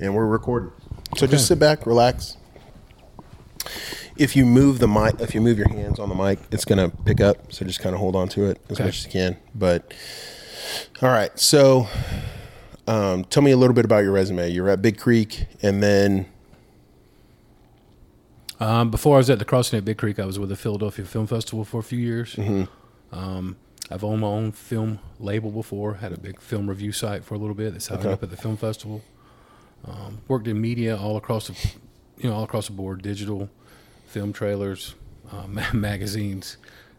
and we're recording. So just sit back, relax. If you move the mic, if you move your hands on the mic, it's gonna pick up. So just kind of hold on to it as Okay. much as you can. But all right, so um, tell me a little bit about your resume. You're at Big Creek, and then Um, before I was at the Crossing at Big Creek, I was with the Philadelphia Film Festival for a few years. Um, I've owned my own film label before. Had a big film review site for a little bit. That's how I ended up at the film festival. Um, worked in media all across the, you know, all across the board: digital, film trailers, uh, magazines.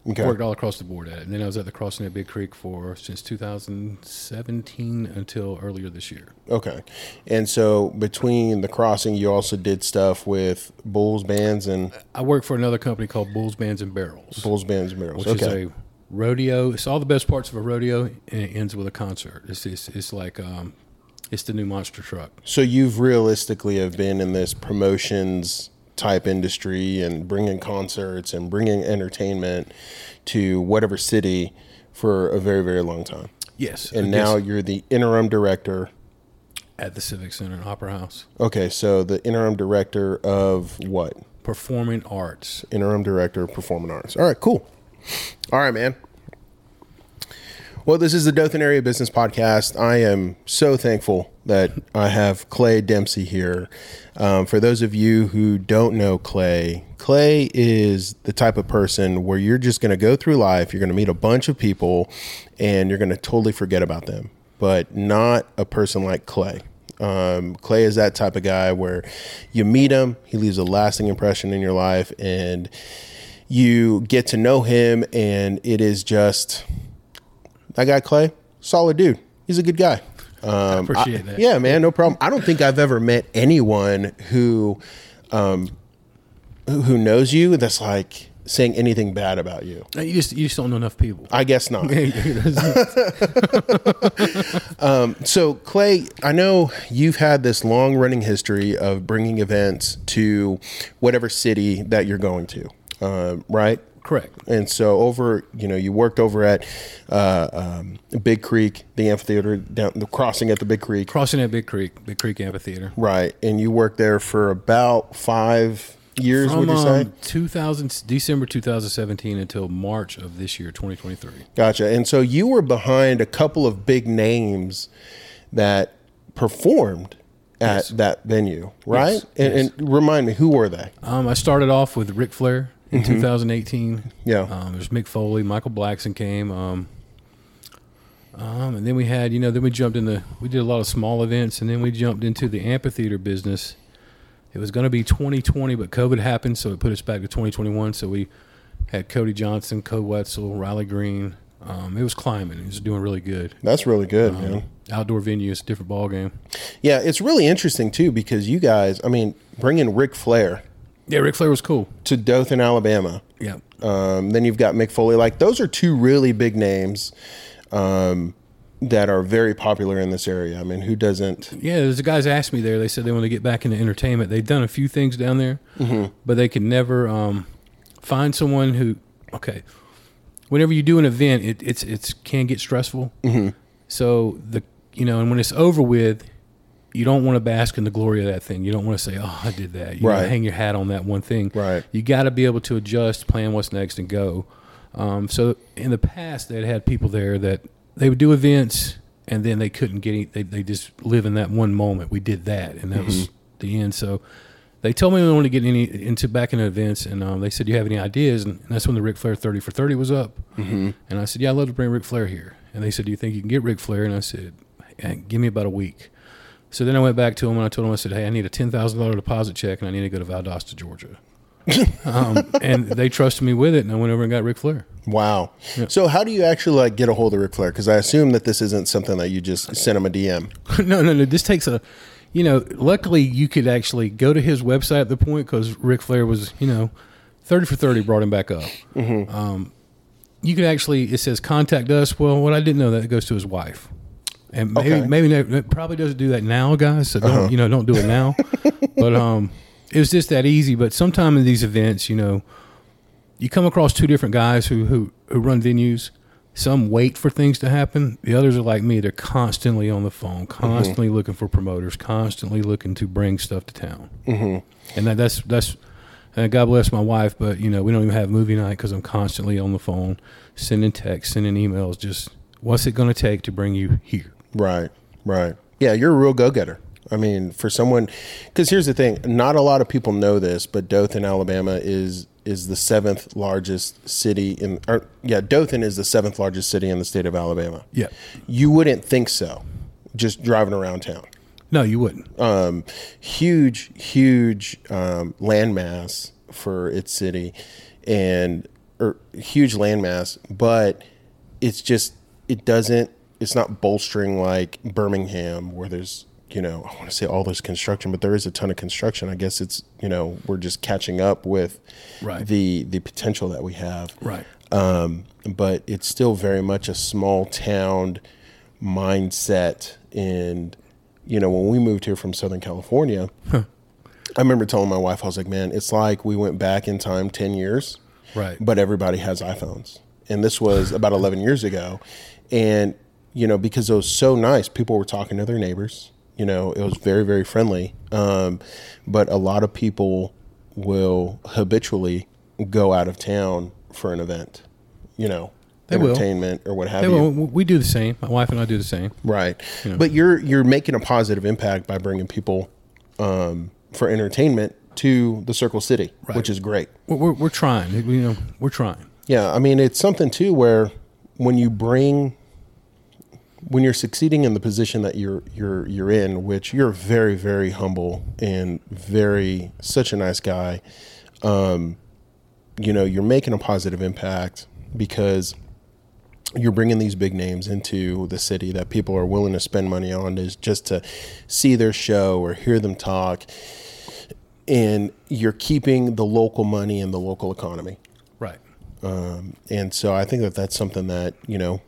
Okay. Worked all across the board at it. And then I was at the Crossing at Big Creek for since 2017 until earlier this year. okay, and so between the crossing, you also did stuff with Bulls bands and I work for another company called Bulls Bands and Barrels. Bulls bands and barrels. which okay, is a rodeo. It's all the best parts of a rodeo, and it ends with a concert. It's it's, it's like um, it's the new monster truck. So you've realistically have been in this promotions type industry and bringing concerts and bringing entertainment to whatever city for a very very long time. Yes, And now you're the interim director. at the Civic Center and Opera House, Okay, so the interim director of what? performing arts. Interim director of performing arts. All right, cool. All right, man. Well, this is the Dothan Area Business Podcast. I am so thankful that I have Clay Dempsey here. Um, for those of you who don't know Clay, Clay is the type of person where you're just going to go through life, you're going to meet a bunch of people, and you're going to totally forget about them. But not a person like Clay. Um, Clay is that type of guy where you meet him, he leaves a lasting impression in your life, and you get to know him, and it is just that guy Clay, solid dude. He's a good guy. Um, appreciate I- that. Yeah, man, no problem. I don't think I've ever met anyone who, um, who, knows you that's like saying anything bad about you. You just you just don't know enough people. I guess not. So, Clay, I know you've had this long running history of bringing events to whatever city that you're going to, uh, right? Correct. And so, over, you know, you worked over at uh, um, Big Creek, the amphitheater, down the crossing at the Big Creek, Crossing at Big Creek, Big Creek Amphitheater. right? And you worked there for about five years, From would you say? um, 2000 December 2017 until March of this year, 2023. Gotcha. And so you were behind a couple of big names that performed at Yes. that venue, right? Yes, And, yes. and remind me, who were they? Um, I started off with Ric Flair in 2018. Yeah. Um, there's Mick Foley, Michael Blackson came. Um, um, and then we had, you know, then we jumped in the, we did a lot of small events, and then we jumped into the amphitheater business. It was going to be 2020, but COVID happened, so it put us back to 2021. So we had Cody Johnson, Koe Wetzel, Riley Green. Um, it was climbing. It was doing really good. That's really good, Um, man. Outdoor venue, it's a different ball game. Yeah, it's really interesting too because you guys, I mean, bringing Ric Flair Yeah, Ric Flair was cool. to Dothan, Alabama. Yeah. Um, then you've got Mick Foley. Like those are two really big names um, that are very popular in this area. I mean, who doesn't? Yeah, there's the guys asked me there. They said they want to get back into entertainment. They've done a few things down there, but they could never um, find someone who. Okay, whenever you do an event, it, it's it's can get stressful. So the you know, and when it's over with, you don't want to bask in the glory of that thing. You don't want to say, "Oh, I did that." You Right. hang your hat on that one thing. Right. You got to be able to adjust, plan what's next, and go. Um, so in the past, they'd had people there that they would do events, and then they couldn't get any. They they just live in that one moment. We did that, and that was the end. So they told me they wanted to get any into back into events, and um, they said, "Do "You have any ideas?" And, that's when the Ric Flair thirty for thirty was up. Mm-hmm. And I said, "Yeah, I'd love to bring Ric Flair here." And they said, "Do you think you can get Ric Flair?" And I said, "Give me about a week." So then I went back to him and I told him, I said, "Hey, I need a ten thousand dollar deposit check, and I need to go to Valdosta, Georgia." um, and they trusted me with it, and I went over and got Ric Flair. Wow. So how do you actually like get a hold of Ric Flair? Because I assume that this isn't something that you just send him a DM. no, no, no. This takes a, you know, luckily you could actually go to his website at the point because Ric Flair was, you know, 30 for 30 brought him back up. Um, you could actually, it says contact us. Well, what I didn't know that it goes to his wife. And maybe, Okay. maybe it probably doesn't do that now, guys. So don't, you know, don't do it now. but um, it was just that easy. But sometime in these events, you know, you come across two different guys who who, who run venues. some wait for things to happen. The others are like me; they're constantly on the phone, constantly looking for promoters, constantly looking to bring stuff to town. Mm-hmm. And that, that's that's. And God bless my wife, but you know we don't even have movie night because I'm constantly on the phone, sending texts, sending emails. Just what's it going to take to bring you here? Right, right. Yeah, you're a real go getter. I mean, for someone, because here's the thing: not a lot of people know this, but Dothan, Alabama, is is the seventh largest city in. Or, yeah, Dothan is the seventh largest city in the state of Alabama. Yeah. You wouldn't think so, just driving around town. No, you wouldn't. Um, huge, huge um, landmass for its city, and or huge landmass, but it's just it doesn't. It's not bolstering like Birmingham, where there's you know I want to say all this construction, but there is a ton of construction. I guess it's you know we're just catching up with Right. the the potential that we have. Right. Um, but it's still very much a small town mindset. And, you know, when we moved here from Southern California, I remember telling my wife, I was like, man, it's like we went back in time 10 years, Right. but everybody has iPhones. And this was about 11 years ago. And, you know, because it was so nice, people were talking to their neighbors. You know, it was very, very friendly. Um, but a lot of people will habitually go out of town for an event, you know, They will. entertainment or what have Hey, you. well, we do the same. My wife and I do the same. Right. But you're you're making a positive impact by bringing people um, for entertainment to the Circle City, Right. which is great. We're, we're trying. You know, we're trying. Yeah, I mean it's something too where when you bring when you're succeeding in the position that you're you're you're in, which you're very very humble and very such a nice guy, um, you know you're making a positive impact because you're bringing these big names into the city that people are willing to spend money on is just to see their show or hear them talk and you're keeping the local money in the local economy Right. um, and so I think that that's something that you know,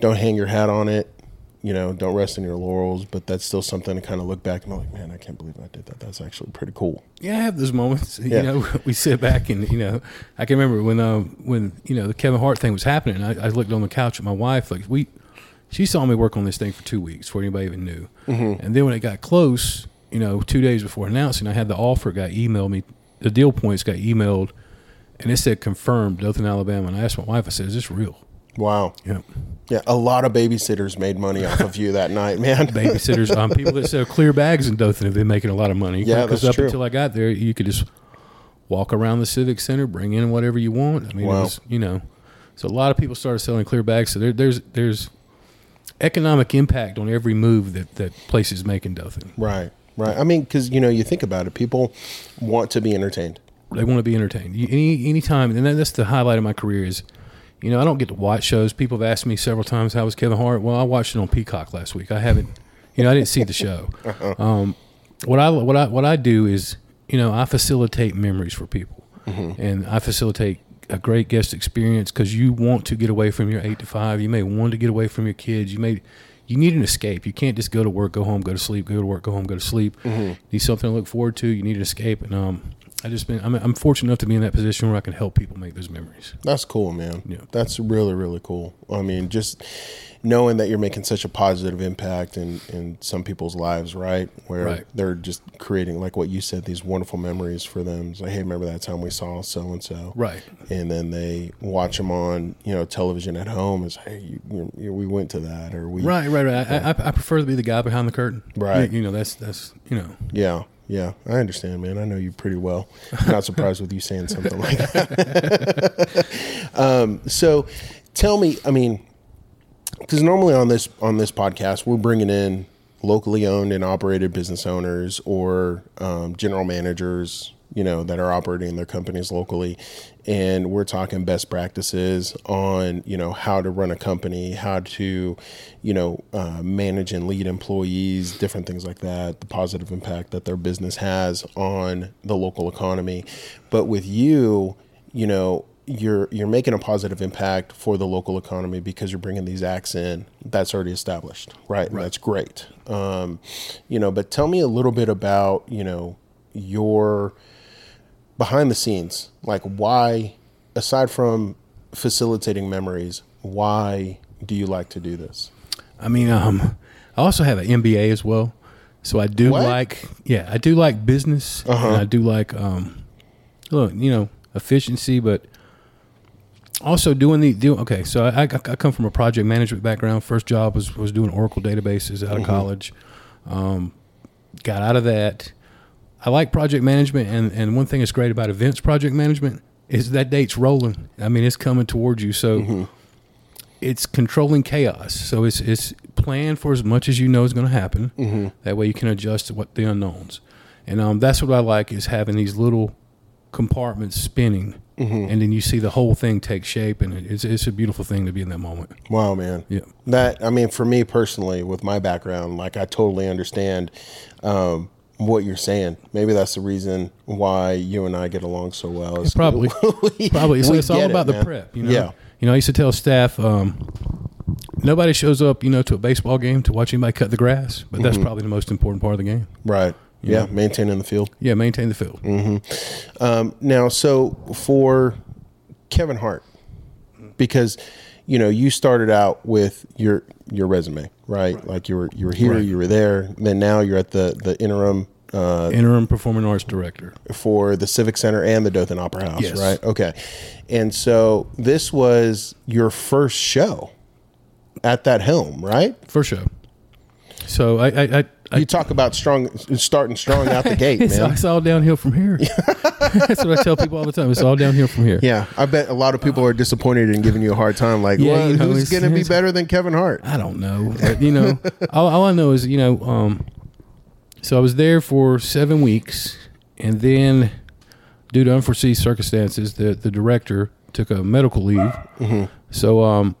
don't hang your hat on it. You know, don't rest in your laurels. But that's still something to kind of look back and be like, man, I can't believe I did that. That's actually pretty cool. Yeah, I have those moments. Yeah. You know, we sit back and you know, I can remember when uh, when you know the Kevin Hart thing was happening. I, I looked on the couch at my wife, like we, she saw me work on this thing for two weeks before anybody even knew. And then when it got close, you know, two days before announcing, I had the offer got emailed me. The deal points got emailed, and it said confirmed, Dothan, Alabama. And I asked my wife, I said, "Is this real?" Wow. Yeah. Yeah, a lot of babysitters made money off of you that night, man. babysitters, um, people that sell clear bags in Dothan have been making a lot of money. Yeah, because up true. until I got there, you could just walk around the civic center, bring in whatever you want. I mean, Wow. it was, you know, so a lot of people started selling clear bags. So there, there's there's economic impact on every move that that places make in Dothan. Right, right. I mean, because you know, you think about it, people want to be entertained. They want to be entertained. You- Any any time, and that's the highlight of my career is. You know, I don't get to watch shows. People have asked me several times, "How was Kevin Hart?" Well, I watched it on Peacock last week. I haven't, you know, I didn't see the show. Um, what I what I what I do is, you know, I facilitate memories for people, and I facilitate a great guest experience because you want to get away from your eight to five. You may want to get away from your kids. You may you need an escape. You can't just go to work, go home, go to sleep, go to work, go home, go to sleep. Need something to look forward to. You need an escape, and um, I just been I'm, I'm fortunate enough to be in that position where I can help people make those memories. That's cool, man. Yeah. That's really, really cool. I mean, just knowing that you're making such a positive impact in, in some people's lives, right? Where Right. they're just creating, like what you said, these wonderful memories for them. It's like, hey, remember that time we saw so and so? Right. And then they watch them on, you know, television at home. Is hey, you, you, you- we went to that, or we, Right, right, right. I, I, I prefer to be the guy behind the curtain. Right. You, you know, that's that's you know. Yeah, yeah, I understand, man. I know you pretty well. I'm not surprised with you saying something like that. um, so, tell me, I mean, because normally on this on this podcast, we're bringing in locally owned and operated business owners or um, general managers, you know, that are operating their companies locally, and we're talking best practices on you know how to run a company, how to, you know, uh, manage and lead employees, different things like that, the positive impact that their business has on the local economy. But with you, you know you're you're making a positive impact for the local economy because you're bringing these acts in that's already established right, And that's great. Um, you know but tell me a little bit about you know your behind the scenes like why aside from facilitating memories why do you like to do this? I mean, um, I also have an MBA as well, so I do What? like, yeah, I do like business, Uh-huh. and I do like, um, look, you know, efficiency, but also doing the do. Okay, so I, I, I come from a project management background. First job was was doing Oracle databases out of Mm-hmm. college. Um, got out of that. I like project management, and and one thing that's great about events project management is that date's rolling. I mean, it's coming towards you, so Mm-hmm. it's controlling chaos. So it's it's plan for as much as you know is going to happen. Mm-hmm. That way you can adjust to what the unknowns, and um, that's what I like is having these little compartments spinning, Mm-hmm. and then you see the whole thing take shape, and it's it's a beautiful thing to be in that moment. Wow, man. Yeah. That I mean, for me personally, with my background, like I totally understand um, what you're saying. Maybe that's the reason why you and I get along so well. is Probably, we- probably. So it's all get it, about the man. prep. You know? Yeah. You know, I used to tell staff, um, nobody shows up, you know, to a baseball game to watch anybody cut the grass, but Mm-hmm. that's probably the most important part of the game. Right. Yeah. Maintaining the field. Yeah, maintain the field. Um, now, so for Kevin Hart, because you know you started out with your your resume, right? Like you were you were here, Right. you were there, and then now you're at the the interim uh, Interim performing arts director. for the Civic Center and the Dothan Opera House, Yes. right? Okay, and so this was your first show at that helm, right? For sure. So I, I, I, I You talk about strong starting strong out the gate, it's, man. it's all downhill from here. That's what I tell people all the time. It's all downhill from here. Yeah, I bet a lot of people are disappointed in giving you a hard time. Like, Yeah, well, you know, who's going to be better than Kevin Hart? I don't know. But, you know, all, all I know is, you know, um, so I was there for seven weeks, and then due to unforeseen circumstances, the the director took a medical leave. So, um,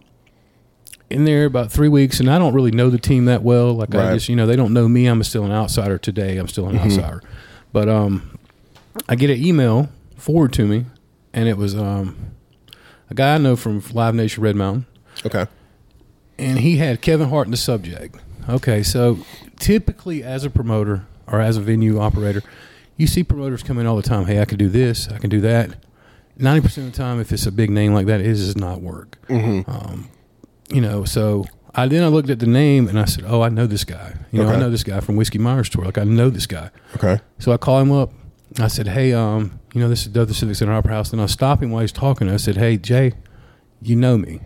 in there about three weeks, and I don't really know the team that well. Like Right. I just, you know, they don't know me. I'm still an outsider today. I'm still an outsider, but um, I get an email forward to me, and it was um, a guy I know from Live Nation Red Mountain Okay. and he had Kevin Hart in the subject. Okay, so typically as a promoter or as a venue operator, you see promoters come in all the time. Hey, I can do this, I can do that. Ninety percent of the time, if it's a big name like that, it does not work. Um, you know, so I then I looked at the name and I said, "Oh, I know this guy. You know, Okay. I know this guy from Whiskey Myers tour. Like I know this guy." Okay. So I call him up. I said, "Hey, um, you know, this is Dothan Civic Center Opera House." And I stop him while he's talking. I said, "Hey, Jay, you know me."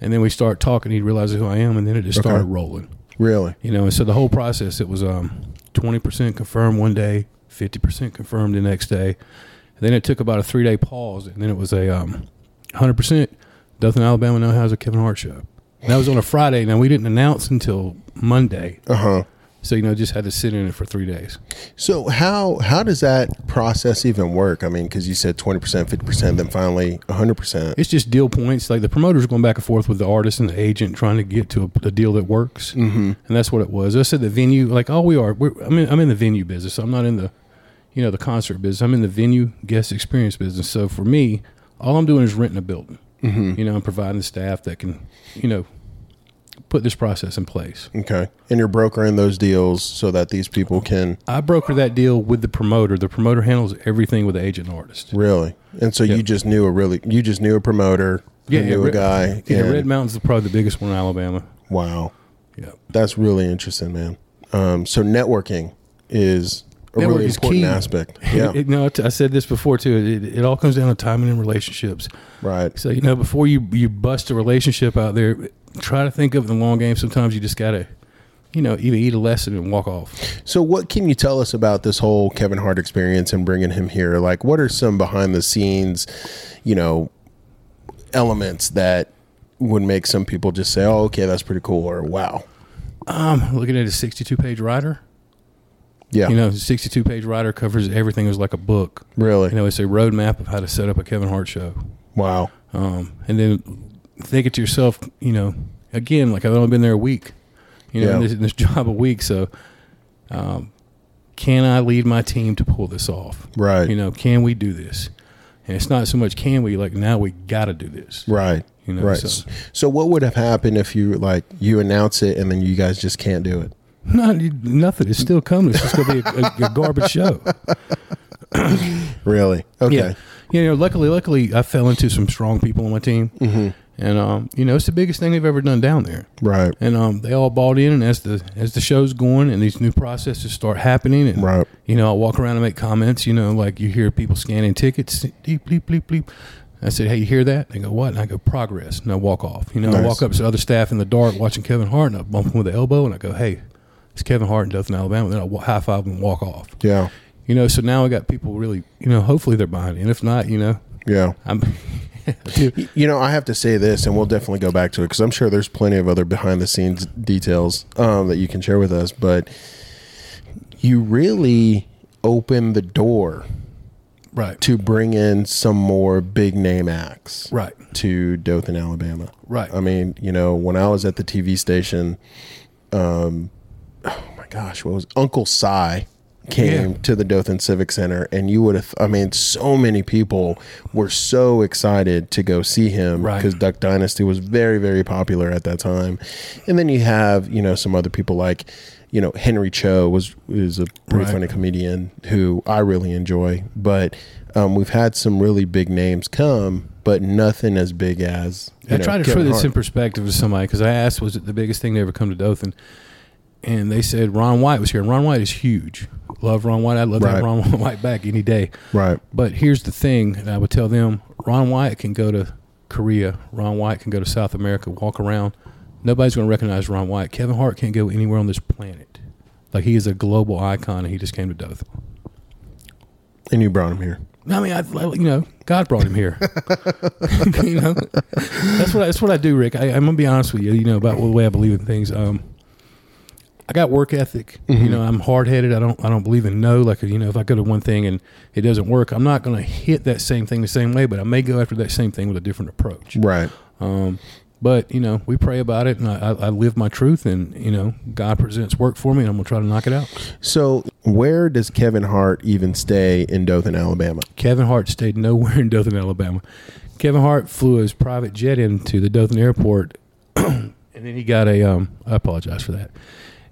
And then we start talking. He realizes who I am, and then it just Okay. started rolling. Really? You know, and so the whole process it was um twenty percent confirmed one day, fifty percent confirmed the next day. And then it took about a three day pause, and then it was a um hundred percent. Dothan, Alabama now has a Kevin Hart show. And that was on a Friday. Now we didn't announce until Monday, Uh huh. So you know just had to sit in it for three days. So how how does that process even work? I mean, because you said twenty percent, fifty percent, then finally hundred percent. It's just deal points. Like the promoters going back and forth with the artist and the agent, trying to get to a, a deal that works. Mm-hmm. And that's what it was. I said the venue, like all we are. We're, I'm in, I'm in the venue business. I'm not in the, you know, the concert business. I'm in the venue guest experience business. So for me, all I'm doing is renting a building. Mm-hmm. You know, I'm providing the staff that can, you know, put this process in place. Okay. And you're brokering those deals so that these people can I broker that deal with the promoter. The promoter handles everything with the agent and artist. really. And so you just knew a really you just knew a promoter, you knew a guy. Yeah, and- Red Mountain's is probably the biggest one in Alabama. Wow. Yeah. That's really interesting, man. Um, so networking is a Network really important key. aspect. Yeah. It, no, I said this before too. It, it all comes down to timing and relationships. right. So you know, before you you bust a relationship out there, try to think of the long game. Sometimes you just gotta, you know, either eat a lesson and walk off. So, what can you tell us about this whole Kevin Hart experience and bringing him here? Like, what are some behind the scenes, you know, elements that would make some people just say, "Oh, okay, that's pretty cool," or "Wow, Um, looking at a sixty-two page rider. Yeah, You know, sixty-two page rider covers everything. It was like a book. really, You know, it's a roadmap of how to set up a Kevin Hart show. wow, Um, and then think it to yourself. You know, again, like I've only been there a week. You know, Yeah. in, this, in this job a week. So, um, can I lead my team to pull this off? right, You know, can we do this? And it's not so much can we, like now we got to do this. right, You know, right." so- So, what would have happened if you like you announce it and then you guys just can't do it? Not nothing. It's still coming. It's just going to be a, a, a garbage show. Really? Okay. Yeah. You know, luckily, luckily, I fell into some strong people on my team, Mm-hmm. and um, you know, it's the biggest thing they've ever done down there. Right. And um, they all bought in, and as the as the show's going, and these new processes start happening, and Right. you know, I walk around and make comments. You know, like you hear people scanning tickets, bleep bleep bleep bleep. I said, "Hey, you hear that?" They go, "What?" And I go, "Progress." And I walk off. You know, I walk up to other staff in the dark watching Kevin Hart, and I bump him with the elbow, and I go, "Hey, it's Kevin Hart in Dothan, Alabama." Then I high five and walk off. Yeah. You know, so now I got people really, you know, hopefully they're behind it. And if not, you know, Yeah. I'm. You know, I have to say this, and we'll definitely go back to it because I'm sure there's plenty of other behind the scenes details um, that you can share with us. But you really open the door right. to bring in some more big name acts Right. to Dothan, Alabama. Right. I mean, you know, when I was at the TV station, um, oh my gosh, what was Uncle Si came Yeah. to the Dothan Civic Center, and you would have, I mean, so many people were so excited to go see him Right. because Duck Dynasty was very, very popular at that time. And then you have, you know, some other people like, you know, Henry Cho was is a pretty Right. funny comedian who I really enjoy, but um, we've had some really big names come, but nothing as big as. I know, try to Kevin put this Hart. in perspective to somebody because I asked, was it the biggest thing to ever come to Dothan? And they said Ron White was here. Ron White is huge. Love Ron White. I'd love to have Ron White back any day. Right. But here's the thing, and I would tell them Ron White can go to Korea. Ron White can go to South America, walk around. Nobody's going to recognize Ron White. Kevin Hart can't go anywhere on this planet. Like he is a global icon, and he just came to Dothan. And you brought him here. I mean, I, you know, God brought him here. you know, that's what I, that's what I do, Rick. I, I'm gonna be honest with you. You know about the way I believe in things. Um, I got work ethic. You know, I'm hard headed. I don't I don't believe in no. Like you know, if I go to one thing and it doesn't work, I'm not gonna hit that same thing the same way. But I may go after that same thing with a different approach. Right. Um, but you know, we pray about it, and I, I, I live my truth, and you know, God presents work for me, and I'm gonna try to knock it out. So, where does Kevin Hart even stay in Dothan, Alabama? Kevin Hart stayed nowhere in Dothan, Alabama. Kevin Hart flew his private jet into the Dothan airport, and then he got a. Um, I apologize for that.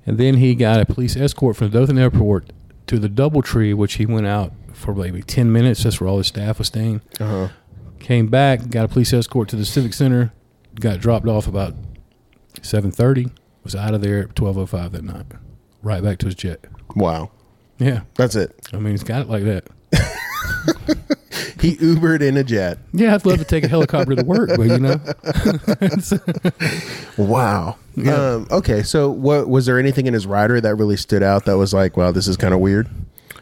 And then he got a police escort from the Dothan airport to the DoubleTree, which he went out for maybe ten minutes. That's where all his staff was staying. Uh huh. Came back, got a police escort to the Civic Center, got dropped off about seven thirty. Was out of there at twelve oh five that night. Right back to his jet. Wow. Yeah, That's it. I mean, he's got it like that. He Ubered in a jet. Yeah, I'd love to take a helicopter to work, but you know, Wow. Yeah. Um, okay. So, what was there anything in his rider that really stood out that was like, wow, this is kind of weird?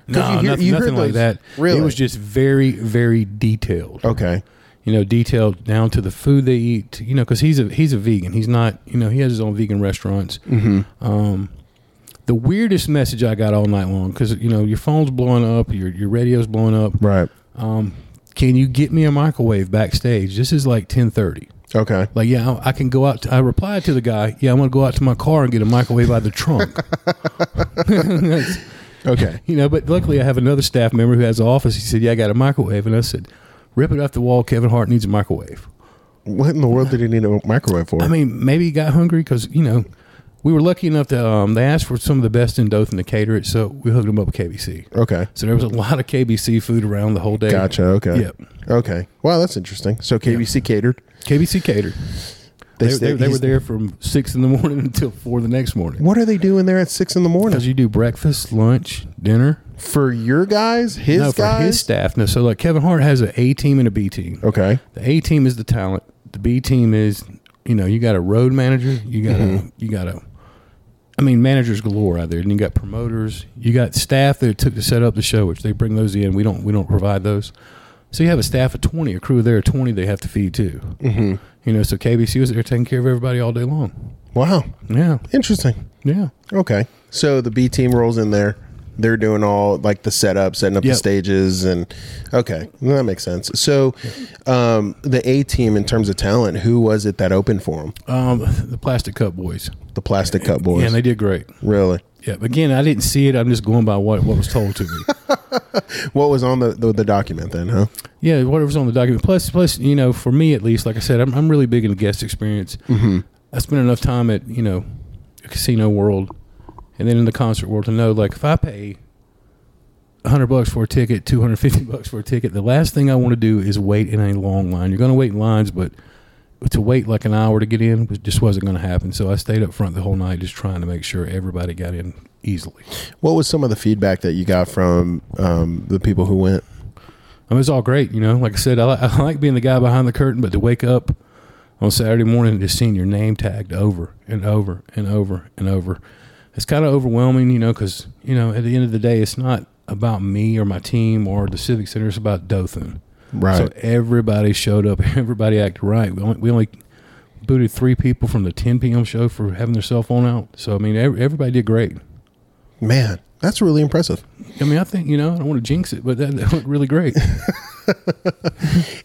no, you hear- nothing, you nothing like that. Really? It was just very, very detailed. Okay. You know, detailed down to the food they eat. You know, because he's a he's a vegan. He's not. You know, he has his own vegan restaurants. Mm-hmm. Um, the weirdest message I got all night long because you know your phone's blowing up, your your radio's blowing up. Right. Um, can you get me a microwave backstage? This is like ten thirty. Okay. Like, yeah, I I can go out. To, I replied to the guy, yeah, I'm going to go out to my car and get a microwave out of the trunk. Okay. you know, but luckily I have another staff member who has an office. He said, yeah, I got a microwave. And I said, rip it off the wall. Kevin Hart needs a microwave. What in the world did he need a microwave for? I mean, maybe he got hungry because, you know, we were lucky enough to, um, they asked for some of the best in Dothan to cater it. So we hooked them up with KBC. okay. So there was a lot of KBC food around the whole day. Gotcha. Okay. Yep. Okay. Wow, that's interesting. So KBC catered. KBC catered. They, they, stay- they were there from six in the morning until four the next morning. What are they doing there at six in the morning Because you do breakfast, lunch, dinner. for your guys? His no, for his staff. No, so like Kevin Hart has an A team and a B team. Okay. The A team is the talent. The B team is, you know, you got a road manager. You got Mm-hmm. a, you got a, I mean, managers galore out there. And you got promoters. You got staff that it took to set up the show, which they bring those in. We don't, we don't provide those. So you have a staff of twenty, a crew there of twenty. They have to feed too. Mm-hmm. You know, so KBC was there taking care of everybody all day long. Wow. Yeah, Interesting. yeah. Okay. So the B team rolls in there. They're doing all like the setup, setting up the stages, and okay, well, that makes sense. So, um, the A team in terms of talent, who was it that opened for them? Um, the Plastic Cup Boys. The Plastic Cup Boys. Yeah, and they did great. really? Yeah, again, I didn't see it. I'm just going by what, what was told to me. What was on the, the the document then? Huh? yeah, whatever's on the document. Plus, plus, you know, for me at least, like I said, I'm, I'm really big into guest experience. Mm-hmm. I spent enough time at you know, a casino world, and then in the concert world to know, like, if I pay hundred bucks for a ticket, two hundred fifty bucks for a ticket, the last thing I want to do is wait in a long line. You're going to wait in lines, but to wait like an hour to get in just wasn't going to happen. So I stayed up front the whole night, just trying to make sure everybody got in easily. What was some of the feedback that you got from um, the people who went? I mean, it was all great, you know. Like I said, I, li- I like being the guy behind the curtain, but to wake up on Saturday morning and just seeing your name tagged over and over and over and over, it's kind of overwhelming, you know, because you know at the end of the day, it's not about me or my team or the Civic Center. It's about Dothan. Right. So everybody showed up. Everybody acted right. We only, we only booted three people from the 10 p.m. show for having their cell phone out. So I mean, ev- everybody did great. Man, that's really impressive. I mean, I think you know I don't want to jinx it, but that, that went really great.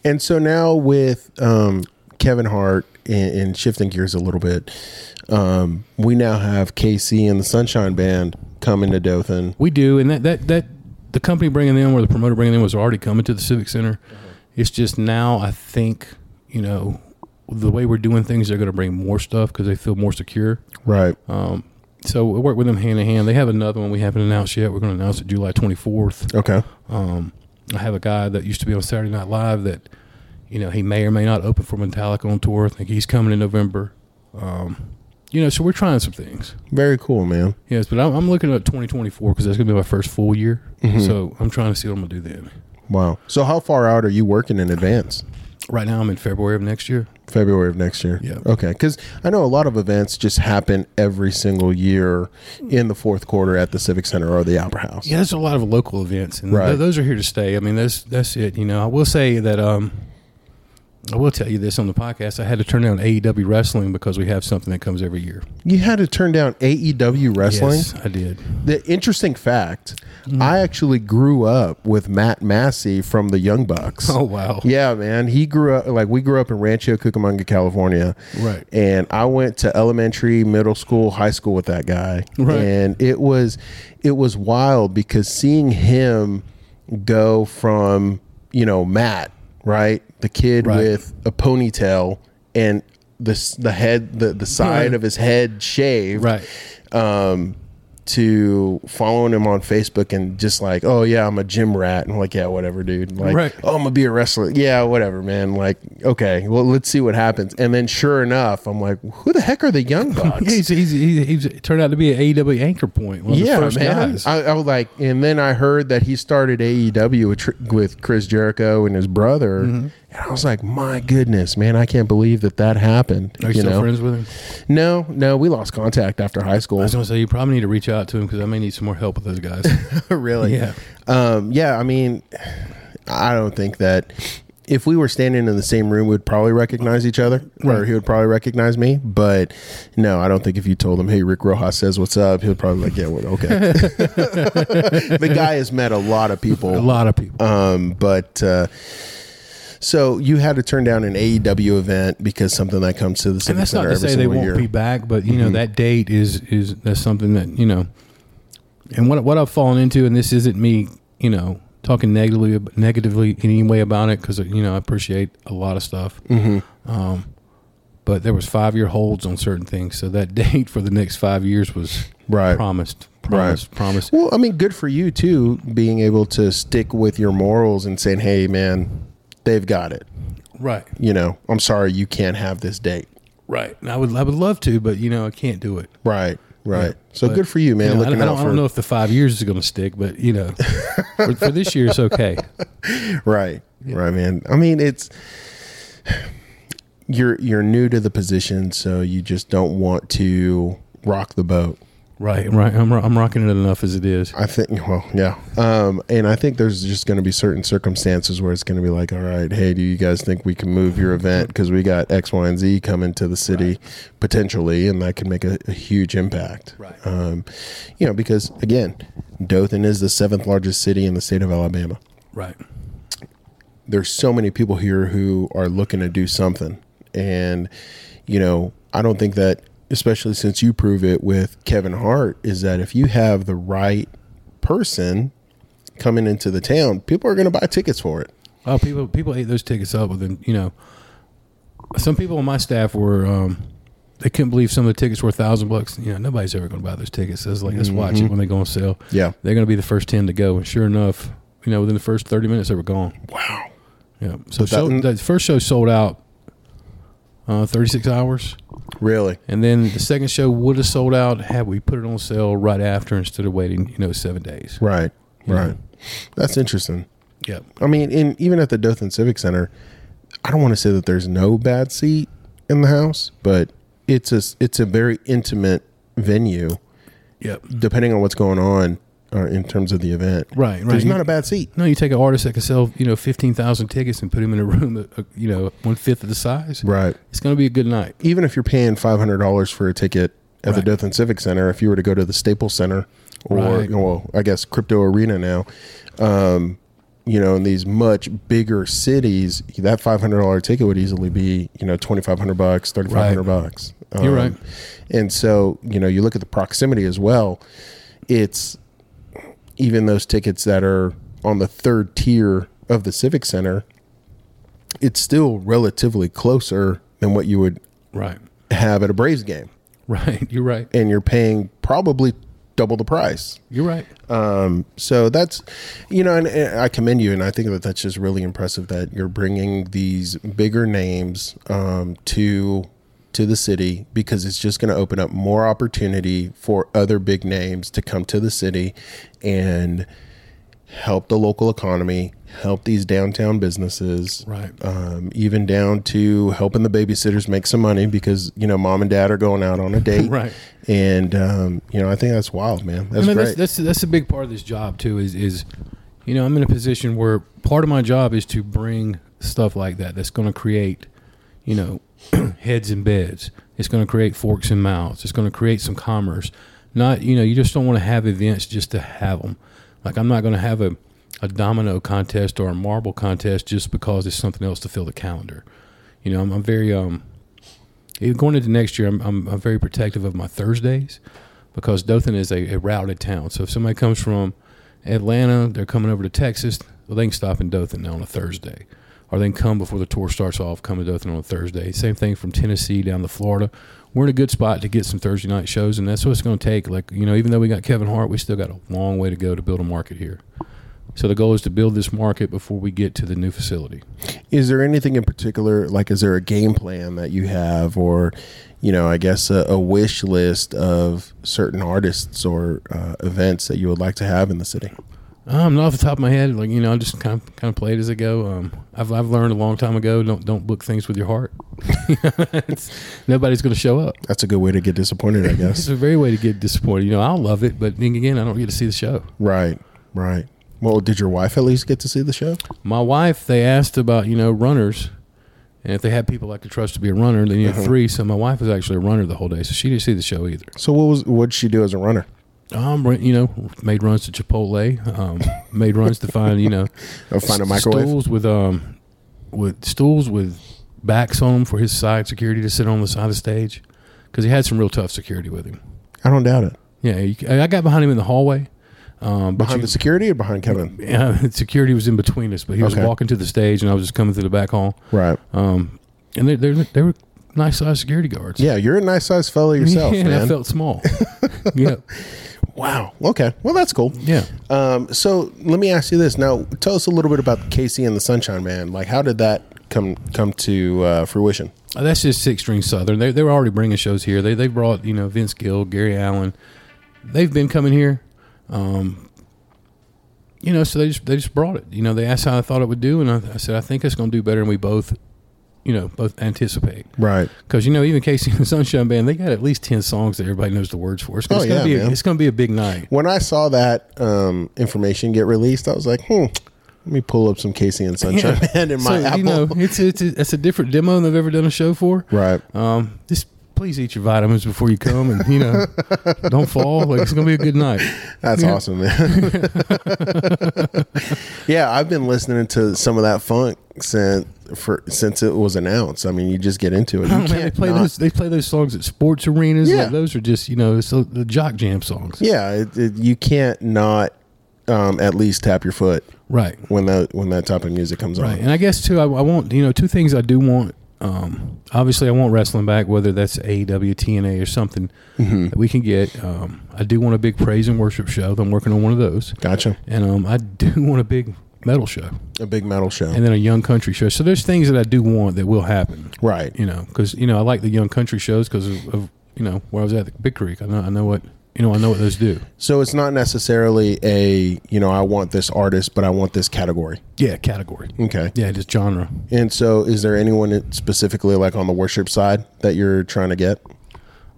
And so now with um, Kevin Hart and, and shifting gears a little bit, um, we now have KC and the Sunshine Band coming to Dothan. We do, and that that that the company bringing them or the promoter bringing them was already coming to the Civic Center. It's just now I think you know the way we're doing things, they're going to bring more stuff because they feel more secure. Right. Um, so we work with them hand in hand. They have another one we haven't announced yet. We're going to announce it July 24th. Okay. Um, I have a guy that used to be on Saturday Night Live that, you know, he may or may not open for Metallica on tour. I think he's coming in November. Um, you know, so we're trying some things. Very cool, man. Yes, but I'm, I'm looking at 2024 because that's going to be my first full year. So I'm trying to see what I'm going to do then. Wow. So how far out are you working in advance? Right now, I'm in February of next year. February of next year. Yeah. Okay. Because I know a lot of events just happen every single year in the fourth quarter at the Civic Center or the Opera House. Yeah, there's a lot of local events, and Right. th- those are here to stay. I mean, that's that's it. You know, I will say that um, I will tell you this on the podcast. I had to turn down AEW wrestling because we have something that comes every year. You had to turn down AEW wrestling. Yes, I did. The interesting fact, Mm-hmm. I actually grew up with Matt Massie from the Young Bucks. Oh wow. Yeah, man. He grew up like we grew up in Rancho Cucamonga, California. Right. And I went to elementary, middle school, high school with that guy. Right. And it was it was wild because seeing him go from, you know, Matt, right? The kid Right. with a ponytail and the the head the the side Right. of his head shaved Right. um, to following him on Facebook and just like, oh yeah, I'm a gym rat, and I'm like, yeah, whatever, dude. Like, Right. oh, I'm gonna be a wrestler. Yeah, whatever, man. Like, okay, well, let's see what happens. And then, sure enough, I'm like, who the heck are the Young Bucks? Yeah, he's, he's, he's, he's turned out to be an AEW anchor point. One of yeah, the first man. I, I was like, and then I heard that he started AEW with, with Chris Jericho and his brother, Mm-hmm. and I was like, my goodness, man, I can't believe that that happened. Are you, you still know? friends with him? No, no, we lost contact after high school. I was going to say you probably need to reach out to him because I may need some more help with those guys. really? Yeah. Um, yeah, I mean, I don't think that if we were standing in the same room, we'd probably recognize each other, or he would probably recognize me. But no, I don't think if you told him, "Hey, Rick Rojas says what's up," he'll probably like, "Yeah, well, okay." the guy has met a lot of people, a lot of people. um, but. Uh, so you had to turn down an AEW event because something that comes to the and Civic that's not to every say they won't year. Mm-hmm. be back, but you know that date is is that's something that you know. And what what I've fallen into, and this isn't me, you know, talking negatively negatively in any way about it, because you know I appreciate a lot of stuff. Mm-hmm. Um, but there was five year holds on certain things, so that date for the next five years was Right. promised, promised, promised. Well, I mean, good for you too, being able to stick with your morals and saying, "Hey, man, they've got it." Right, You know, I'm sorry you can't have this date. right. And I would I would love to, but you know I can't do it. Right, right. Yeah, so but, good for you, man. You know, I, looking I out don't, I for don't know if the five years is going to stick, but you know, for, for this year it's okay. right, right, man. I mean, it's you're you're new to the position, so you just don't want to rock the boat. Right, right. I'm I'm rocking it enough as it is. I think, well, yeah. Um, and I think there's just going to be certain circumstances where it's going to be like, all right, hey, do you guys think we can move your event because we got X, Y, and Z coming to the city potentially, and that could make a, a huge impact. Right. Um, you know, because again, Dothan is the seventh largest city in the state of Alabama. Right. There's so many people here who are looking to do something, and you know, I don't think that, especially since you prove it with Kevin Hart, is that if you have the right person coming into the town, people are going to buy tickets for it. Oh, people people ate those tickets up, then you know, some people on my staff were um, they couldn't believe some of the tickets were a thousand bucks. You know, nobody's ever going to buy those tickets. So it's like let's watch Mm-hmm. it when they go on sale. Yeah. They're going to be the first ten to go, and sure enough, you know, within the first thirty minutes they were gone. Wow. Yeah. So that- show, the first show sold out uh, 36 hours. Really? And then the second show would have sold out had we put it on sale right after instead of waiting, you know, seven days. Right. Right. That's interesting. Yeah. I mean, in even at the Dothan Civic Center, I don't want to say that there's no bad seat in the house, but it's a it's a very intimate venue. Yep. Depending on what's going on uh, in terms of the event, Right, right. There's not a bad seat. No, you take an artist that can sell, you know, 15,000 tickets and put him in a room, uh, uh, you know, one fifth of the size. Right. It's going to be a good night. Even if you're paying five hundred dollars for a ticket at the Right. Dothan Civic Center, if you were to go to the Staples Center or Right. well, I guess Crypto Arena now, um, you know, in these much bigger cities, that five hundred dollar ticket would easily be, you know, twenty five hundred bucks, thirty five hundred bucks. Um, You're right. And so, you know, you look at the proximity as well. It's even those tickets that are on the third tier of the Civic Center, it's still relatively closer than what you would Right. have at a Braves game. Right. You're right. And you're paying probably double the price. You're right. Um, so that's, you know, and, and I commend you, and I think that that's just really impressive that you're bringing these bigger names um, to to the city because it's just going to open up more opportunity for other big names to come to the city and help the local economy, help these downtown businesses, Right. um, even down to helping the babysitters make some money because you know mom and dad are going out on a date, Right. And um, you know, I think that's wild, man. That's I mean, great. that's, that's that's a big part of this job too. Is is you know I'm in a position where part of my job is to bring stuff like that. That's going to create you know heads and beds. It's going to create forks and mouths. It's going to create some commerce. Not you know you just don't want to have events just to have them. Like I'm not going to have a a domino contest or a marble contest just because it's something else to fill the calendar. You know I'm, I'm very um going into next year, I'm, I'm, I'm very protective of my Thursdays because Dothan is a, a routed town. So if somebody comes from Atlanta, they're coming over to Texas, well, they can stop in Dothan on a Thursday. Or then come before the tour starts off, come to Dothan on a Thursday. Same thing from Tennessee down to Florida. We're in a good spot to get some Thursday night shows, and that's what it's going to take. Like, you know, even though we got Kevin Hart, we still got a long way to go to build a market here. So the goal is to build this market before we get to the new facility. Is there anything in particular, like, is there a game plan that you have, or, you know, I guess a, a wish list of certain artists or uh, events that you would like to have in the city? Um, not off the top of my head, like you know, I just kind of kind of play it as I go. Um, I've I've learned a long time ago don't don't book things with your heart. Nobody's going to show up. That's a good way to get disappointed, I guess. It's a very way to get disappointed. You know, I'll love it, but then again, I don't get to see the show. right, right. Well, did your wife at least get to see the show? My wife, they asked about you know runners, and if they had people I could trust to be a runner, they needed Uh-huh. three. So my wife was actually a runner the whole day, so she didn't see the show either. So what was what did she do as a runner? Um, you know, made runs to Chipotle, um, made runs to find you know find a microwave. Stools with um with stools with backs on them for his side security to sit on the side of the stage because he had some real tough security with him. I don't doubt it. Yeah, you, I got behind him in the hallway. Um, Behind you- the security or behind Kevin? yeah, security was in between us, but he was Okay. walking to the stage, and I was just coming through the back hall. Right. Um, and they they they were nice sized security guards. Yeah, you're a nice sized fellow yourself, yeah, and I felt small. yeah, wow. Okay. Well, that's cool. yeah. Um, so let me ask you this now. Tell us a little bit about KC and the Sunshine Band. Like, how did that come come to uh, fruition? Uh, That's just Six String Southern. They they were already bringing shows here. They they brought you know Vince Gill, Gary Allan. They've been coming here. Um, you know, so they just they just brought it. You know, they asked how I thought it would do, and I, I said I think it's going to do better, and we both, you know, both anticipate Right. because you know even KC and the Sunshine Band they got at least ten songs that everybody knows the words for. It's, Oh, it's gonna yeah, be a, man. it's going to be a big night. When I saw that um, information get released, I was like, hmm. Let me pull up some KC and Sunshine Yeah. Man in my so Apple. you know it's it's a, it's a different demo than I've ever done a show for. right. Um, just please eat your vitamins before you come, and you know, don't fall. Like it's gonna be a good night. That's Yeah. awesome, man. yeah, I've been listening to some of that funk since for since it was announced. I mean, you just get into it. You Oh, man, they play not- those. They play those songs at sports arenas. Yeah. Like, those are just you know so the jock jam songs. Yeah, it, it, you can't not um, at least tap your foot Right, when that when that type of music comes right. on. And I guess too, I, I want you know two things I do want. Um, obviously, I want wrestling back, whether that's AEW, TNA, or something Mm-hmm. that we can get. Um, I do want a big praise and worship show. I'm working on one of those, Gotcha. and um, I do want a big metal show A big metal show. and then a young country show. So there's things that I do want that will happen. right. You know, because you know I like the young country shows because of, of you know where I was at the Big Creek. I know I know what you know I know what those do. So it's not necessarily a, you know, I want this artist, but I want this category. Yeah, category. Okay. Yeah, just genre. And so is there anyone specifically like on the worship side that you're trying to get?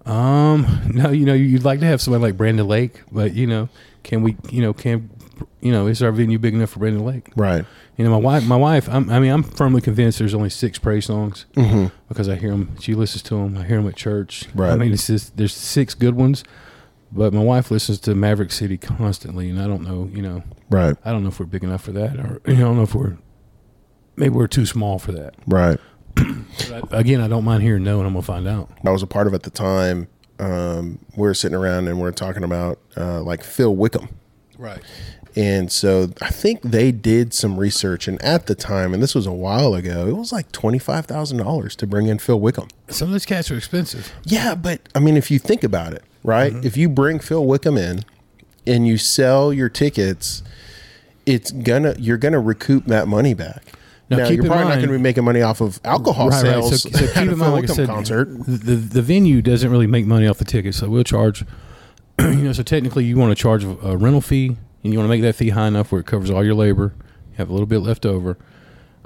Um, no, you know, you'd like to have somebody like Brandon Lake, but you know, can we, you know, can, you know, is our venue big enough for Brandon Lake? Right. You know, my wife, my wife, I'm, I mean, I'm firmly convinced there's only six praise songs because I hear them. She listens to them. I hear them at church. Right. I mean, it's just there's six good ones, but my wife listens to Maverick City constantly, and I don't know, you know, Right. I don't know if we're big enough for that, or you know, I don't know if we're maybe we're too small for that. Right. But I, again, I don't mind hearing no, and I'm gonna find out. I was a part of at the time. Um, We're sitting around and we are talking about uh, like Phil Wickham. Right. And so I think they did some research, and at the time, and this was a while ago, it was like twenty five thousand dollars to bring in Phil Wickham. Some of those cats are expensive. Yeah, but I mean, if you think about it, right? Mm-hmm. If you bring Phil Wickham in and you sell your tickets, it's gonna you're gonna recoup that money back. Now, Now, you're probably not going to be making money off of alcohol sales So, so keep in mind, like I said, concert. The, the venue doesn't really make money off the tickets, so we'll charge. you know, so technically, you want to charge a rental fee, and you want to make that fee high enough where it covers all your labor. You have a little bit left over,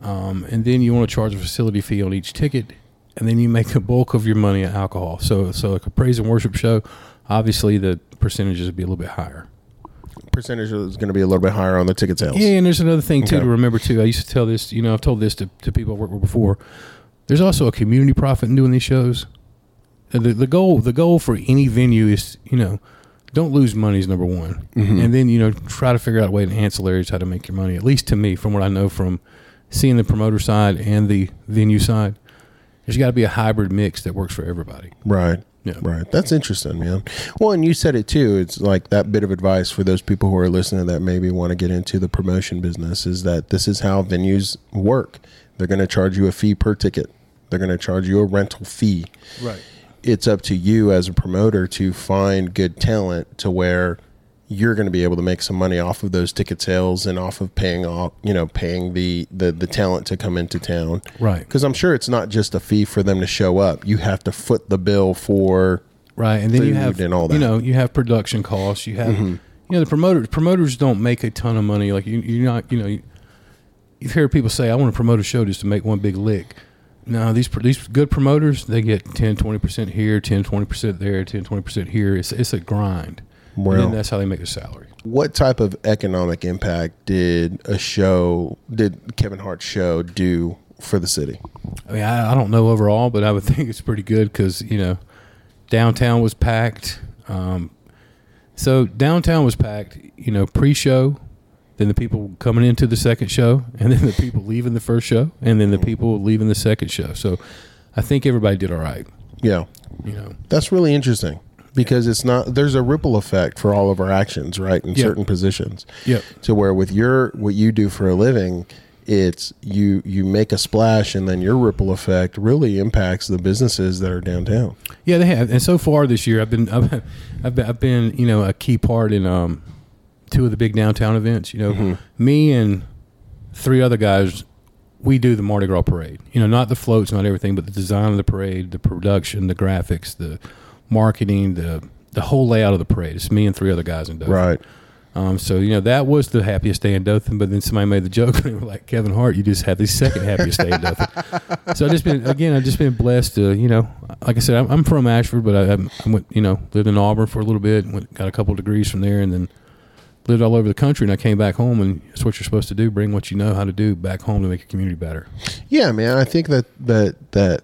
um, and then you want to charge a facility fee on each ticket, and then you make a bulk of your money at alcohol. So, so like a praise and worship show, obviously the percentages would be a little bit higher. Percentage is going to be a little bit higher on the ticket sales. Yeah, and there's another thing too Okay. to remember too. I used to tell this, you know, I've told this to, to people I worked with before. There's also a community profit in doing these shows. The, the goal the goal for any venue is, you know, don't lose money is number one, mm-hmm. and then you know try to figure out a way to ancillaries how to make your money. At least to me, from what I know from seeing the promoter side and the venue side, there's got to be a hybrid mix that works for everybody. Right. Yeah. Right. That's interesting, man. Well, and you said it too. It's like that bit of advice for those people who are listening that maybe want to get into the promotion business is that this is how venues work. They're going to charge you a fee per ticket. They're going to charge you a rental fee. Right. It's up to you as a promoter to find good talent to where you're going to be able to make some money off of those ticket sales and off of paying off, you know, paying the the, the talent to come into town. Right. Because I'm sure it's not just a fee for them to show up. You have to foot the bill for Right, and then you have and all you that. Mm-hmm. know you have production costs. You have you know the promoters promoters don't make a ton of money. Like you you're not you know you, you've heard people say I want to promote a show just to make one big lick. No, these these good promoters they get 10 20 percent here, 10 20 percent there, 10 20 percent here. It's it's a grind. and Well- then that's how they make their salary. what type of economic impact did a show did Kevin Hart's show do for the city? I mean, I, I don't know overall, but I would think it's pretty good because you know, downtown was packed. Um, so downtown was packed. You know, pre-show, then the people coming into the second show, and then the people leaving the first show, and then the people leaving the second show. So, I think everybody did all right. Yeah. You know, That's really interesting because it's not there's a ripple effect for all of our actions, right? In Yeah. certain positions. Yeah. To where with your what you do for a living, it's you you make a splash and then your ripple effect really impacts the businesses that are downtown. Yeah, they have. And so far this year, I've been, I've, I've been, I've been, you know, a key part in um, two of the big downtown events. You know, me and three other guys, we do the Mardi Gras parade. You know, not the floats, not everything, but the design of the parade, the production, the graphics, the marketing, the the whole layout of the parade. It's me and three other guys in Dothan. Right. Um, so you know that was the happiest day in Dothan, but then somebody made the joke they were like Kevin Hart, you just had the second happiest day in Dothan. so I just been again, I've just been blessed to you know, like I said, I'm, I'm from Ashford, but I, I went you know lived in Auburn for a little bit, went got a couple of degrees from there, and then lived all over the country. And I came back home, and it's what you're supposed to do: bring what you know how to do back home to make your community better. Yeah, man. I think that that that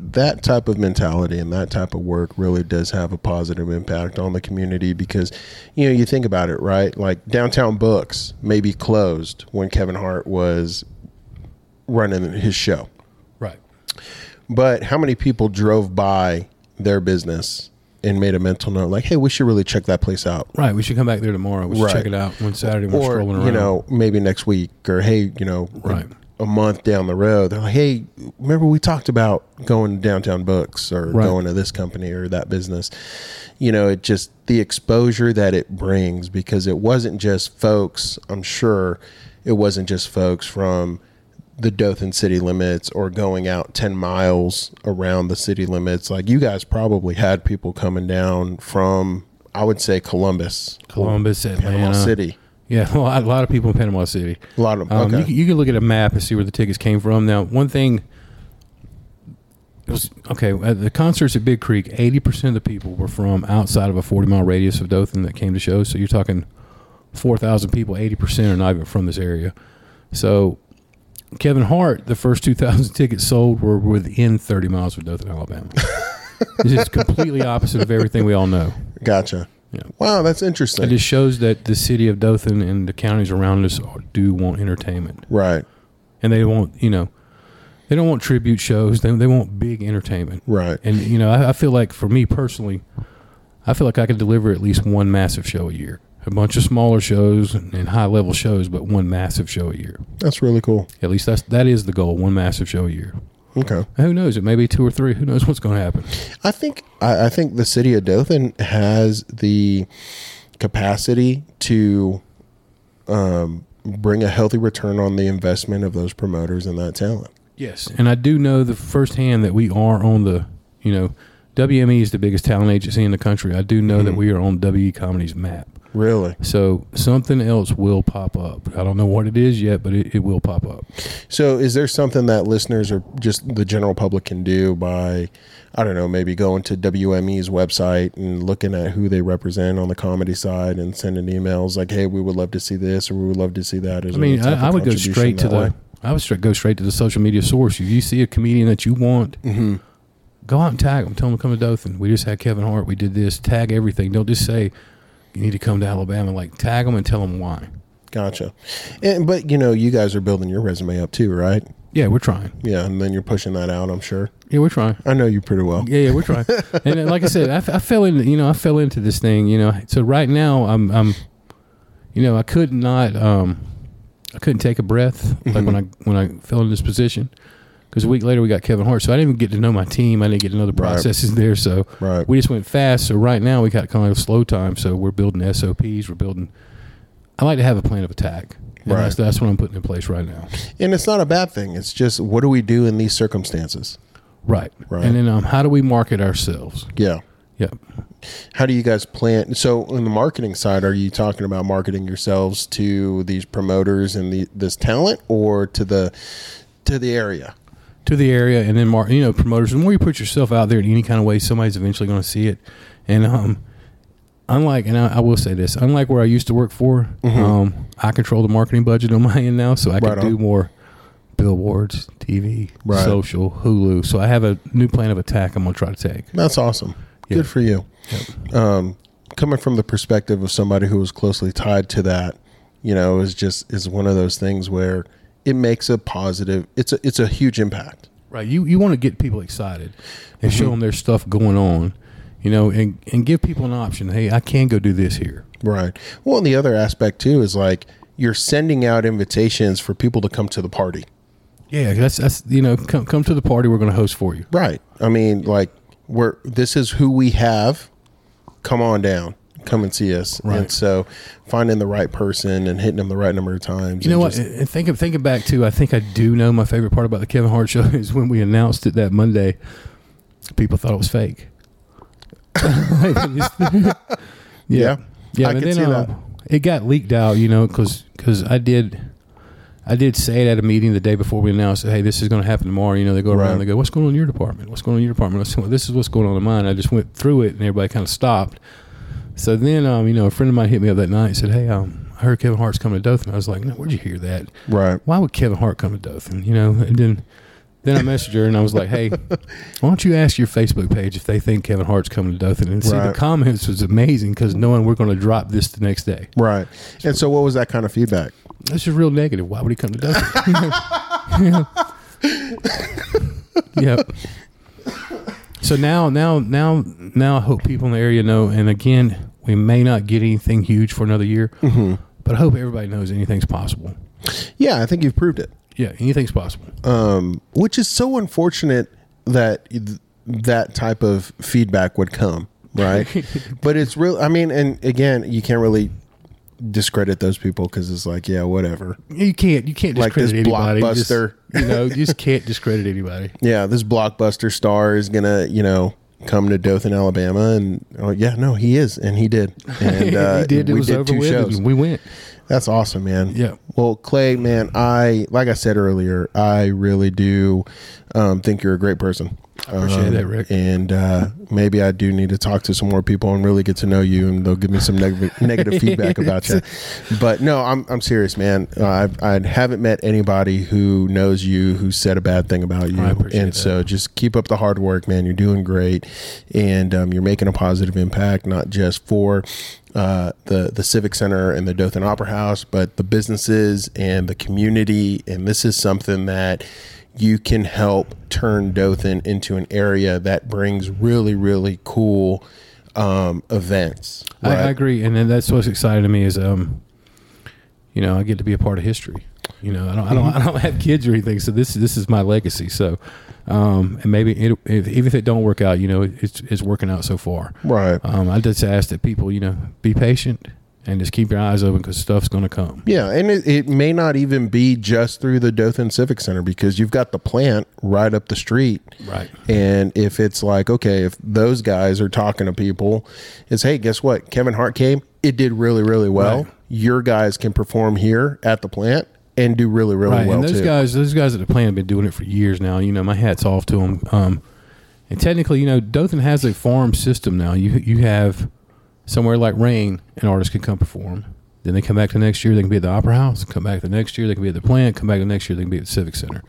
that type of mentality and that type of work really does have a positive impact on the community because you know you think about it right like downtown books may be closed when kevin hart was running his show Right. but how many people drove by their business and made a mental note like hey we should really check that place out Right. We should come back there tomorrow. We should Right. check it out one Saturday. We're or strolling around. you know maybe next week or hey you know a- Right. a, month down the road they're like hey remember we talked about going to downtown books or Right. going to this company or that business you know it just the exposure that it brings because it wasn't just folks i'm sure it wasn't just folks from the Dothan city limits or going out 10 miles around the city limits. Like you guys probably had people coming down from, I would say, Columbus, Columbus, Atlanta, Panama City. Yeah, a lot, a lot of people in Panama City. A lot of, Um, okay. you, can, you can look at a map and see where the tickets came from. Now, one thing it was okay at the concerts at Big Creek. Eighty percent of the people were from outside of a forty mile radius of Dothan that came to shows. So you're talking four thousand people. Eighty percent are not even from this area. So Kevin Hart, the first two thousand tickets sold were within thirty miles of Dothan, Alabama. this is completely opposite of everything we all know. gotcha. Yeah. Wow, that's interesting. It just shows that the city of Dothan and the counties around us do want entertainment right, and they want you know they don't want tribute shows they, they want big entertainment right. and you know I, I feel like for me personally i feel like i could deliver at least one massive show a year a bunch of smaller shows and high level shows but one massive show a year That's really cool. at least that's that is the goal one massive show a year Okay. and who knows it may be two or three who knows what's going to happen I think I, I think the city of Dothan has the capacity to um, bring a healthy return on the investment of those promoters and that talent. yes and i do know the firsthand that we are on the you know wme is the biggest talent agency in the country i do know that we are on we comedy's map Really. So something else will pop up. I don't know what it is yet, but it, it will pop up. So, is there something that listeners or just the general public can do by, I don't know, maybe going to WME's website and looking at who they represent on the comedy side and sending emails like, "Hey, we would love to see this" or "We would love to see that." I mean, I, I would go straight to way? the. I would straight, go straight to the social media source. If you see a comedian that you want, Mm-hmm. Go out and tag them. Tell them to come to Dothan. We just had Kevin Hart. We did this. Tag everything. Don't just say you need to come to Alabama. Like tag them and tell them why. Gotcha. And, but you know, you guys are building your resume up too, right? Yeah, we're trying. Yeah, and then you're pushing that out. I'm sure. Yeah, we're trying. I know you pretty well. Yeah, yeah, we're trying. and uh, like I said, I, I fell into you know I fell into this thing. You know, so right now I'm I'm, you know, I could not um, I couldn't take a breath like when I when I fell in this position. Because a week later we got Kevin Hart, so I didn't even get to know my team. I didn't get to know the Right. processes there. So Right. we just went fast. So right now we got kind of slow time. So we're building SOPs. We're building. I like to have a plan of attack. And Right. That's, that's what I'm putting in place right now. And it's not a bad thing. It's just what do we do in these circumstances? Right. Right. And then um, how do we market ourselves? Yeah. Yeah. How do you guys plan? So, on the marketing side, are you talking about marketing yourselves to these promoters and the, this talent, or to the to the area? To the area and then mar- you know promoters the more you put yourself out there in any kind of way somebody's eventually going to see it and um unlike and I, I will say this unlike where i used to work for um i control the marketing budget on my end now so i can Mm-hmm. Right do more billboards tv Right. social hulu so i have a new plan of attack i'm going to try to take That's awesome. Yeah. Good for you. Um, coming from the perspective of somebody who was closely tied to that, you know, is just is one of those things where it makes a positive. It's a it's a huge impact. right you you want to get people excited and Mm-hmm. show them there's stuff going on you know and and give people an option hey i can go do this here Right. Well, and the other aspect too is like you're sending out invitations for people to come to the party. yeah that's that's you know come come to the party we're going to host for you Right. I mean, like we're this is who we have. Come on down. Come and see us. Right. And so finding the right person and hitting them the right number of times. You know what? just- And thinking thinking back to, I think I do know my favorite part about the Kevin Hart show is when we announced it that Monday. People thought it was fake. yeah, Yeah. yeah. I can then see uh, that. it got leaked out, you know, because I did. I did say it at a meeting the day before we announced, hey, this is going to happen tomorrow. You know, they go around Right. and they go, what's going on in your department? What's going on in your department? I said, well, this is what's going on in mine. I just went through it and everybody kind of stopped. So then, um, you know, a friend of mine hit me up that night and said, hey, um, I heard Kevin Hart's coming to Dothan. I was like, no, where'd you hear that? right. why would Kevin Hart come to Dothan? You know, and then then I messaged her and I was like, hey, why don't you ask your Facebook page if they think Kevin Hart's coming to Dothan? And see, Right. the comments was amazing because knowing we're going to drop this the next day. Right. And so what was that kind of feedback? That's just real negative. Why would he come to Dothan? yep. So now, now, now, now, I hope people in the area know. And again, we may not get anything huge for another year, but I hope everybody knows anything's possible. Yeah, I think you've proved it. Yeah, anything's possible. um, which is so unfortunate that th- that type of feedback would come, right? but it's real. I mean, and again, you can't really discredit those people because it's like, yeah, whatever. You can't you can't Like discredit this anybody. Just- you know, you just can't discredit anybody. Yeah, this blockbuster star is gonna, you know, come to Dothan, Alabama, and oh yeah, no, he is, and he did, and uh, he did. It we was did over two with. shows. And we went. That's awesome, man. Yeah. Well, Clay, man, I like I said earlier, I really do um, think you're a great person. I appreciate that, Rick. And uh, maybe I do need to talk to some more people and really get to know you, and they'll give me some negative negative feedback about you. But no, I'm I'm serious, man. Uh, I I haven't met anybody who knows you who said a bad thing about you, I appreciate and that. so just keep up the hard work, man. You're doing great, and um, you're making a positive impact, not just for uh, the the Civic Center and the Dothan Opera House, but the businesses and the community. And this is something that you can help turn Dothan into an area that brings really, really cool um, events. I, I agree, and then that's what's exciting to me is, um, you know, I get to be a part of history. You know, I don't, I don't, I don't have kids or anything, so this this is my legacy. So, um, and maybe it, if, even if it don't work out, you know, it's it's working out so far. Right. Um, I just ask that people, you know, be patient and just keep your eyes open because stuff's going to come. Yeah, and it, it may not even be just through the Dothan Civic Center because you've got the plant right up the street. Right. And if it's like, okay, if those guys are talking to people, it's hey, guess what? Kevin Hart came. It did really, really well. Right. Your guys can perform here at the plant and do really, really right. well and those too. guys, those guys at the plant have been doing it for years now. You know, my hat's off to them. Um, and technically, you know, Dothan has a farm system now. You you have somewhere like Rain, an artist can come perform. Then they come back the next year. They can be at the Opera House. Come back the next year. They can be at the plant. Come back the next year. They can be at the Civic Center.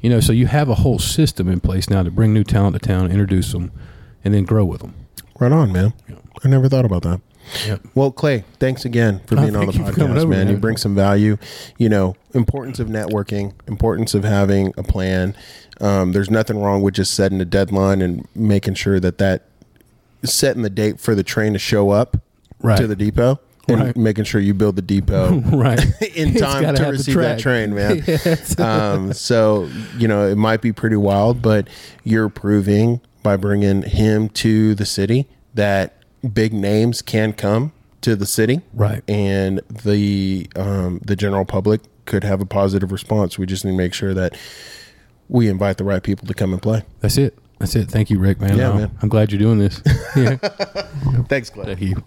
You know, so you have a whole system in place now to bring new talent to town, introduce them, and then grow with them. right on, man. Yeah. I never thought about that. Yep. Well, Clay, thanks again for Oh, being on the thank you for coming podcast, over, man. You bring some value. You know, importance of networking, importance of having a plan. Um, there's nothing wrong with just setting a deadline and making sure that that setting the date for the train to show up Right. to the depot and Right. making sure you build the depot right. in time to receive that train, man. Yes. um, so you know it might be pretty wild, but you're proving by bringing him to the city that big names can come to the city, Right. And the um, the general public could have a positive response. We just need to make sure that we invite the right people to come and play. That's it. That's it. Thank you, Rick, man. Yeah, Um, man. I'm glad you're doing this. yeah. Thanks, Clay. Thank you.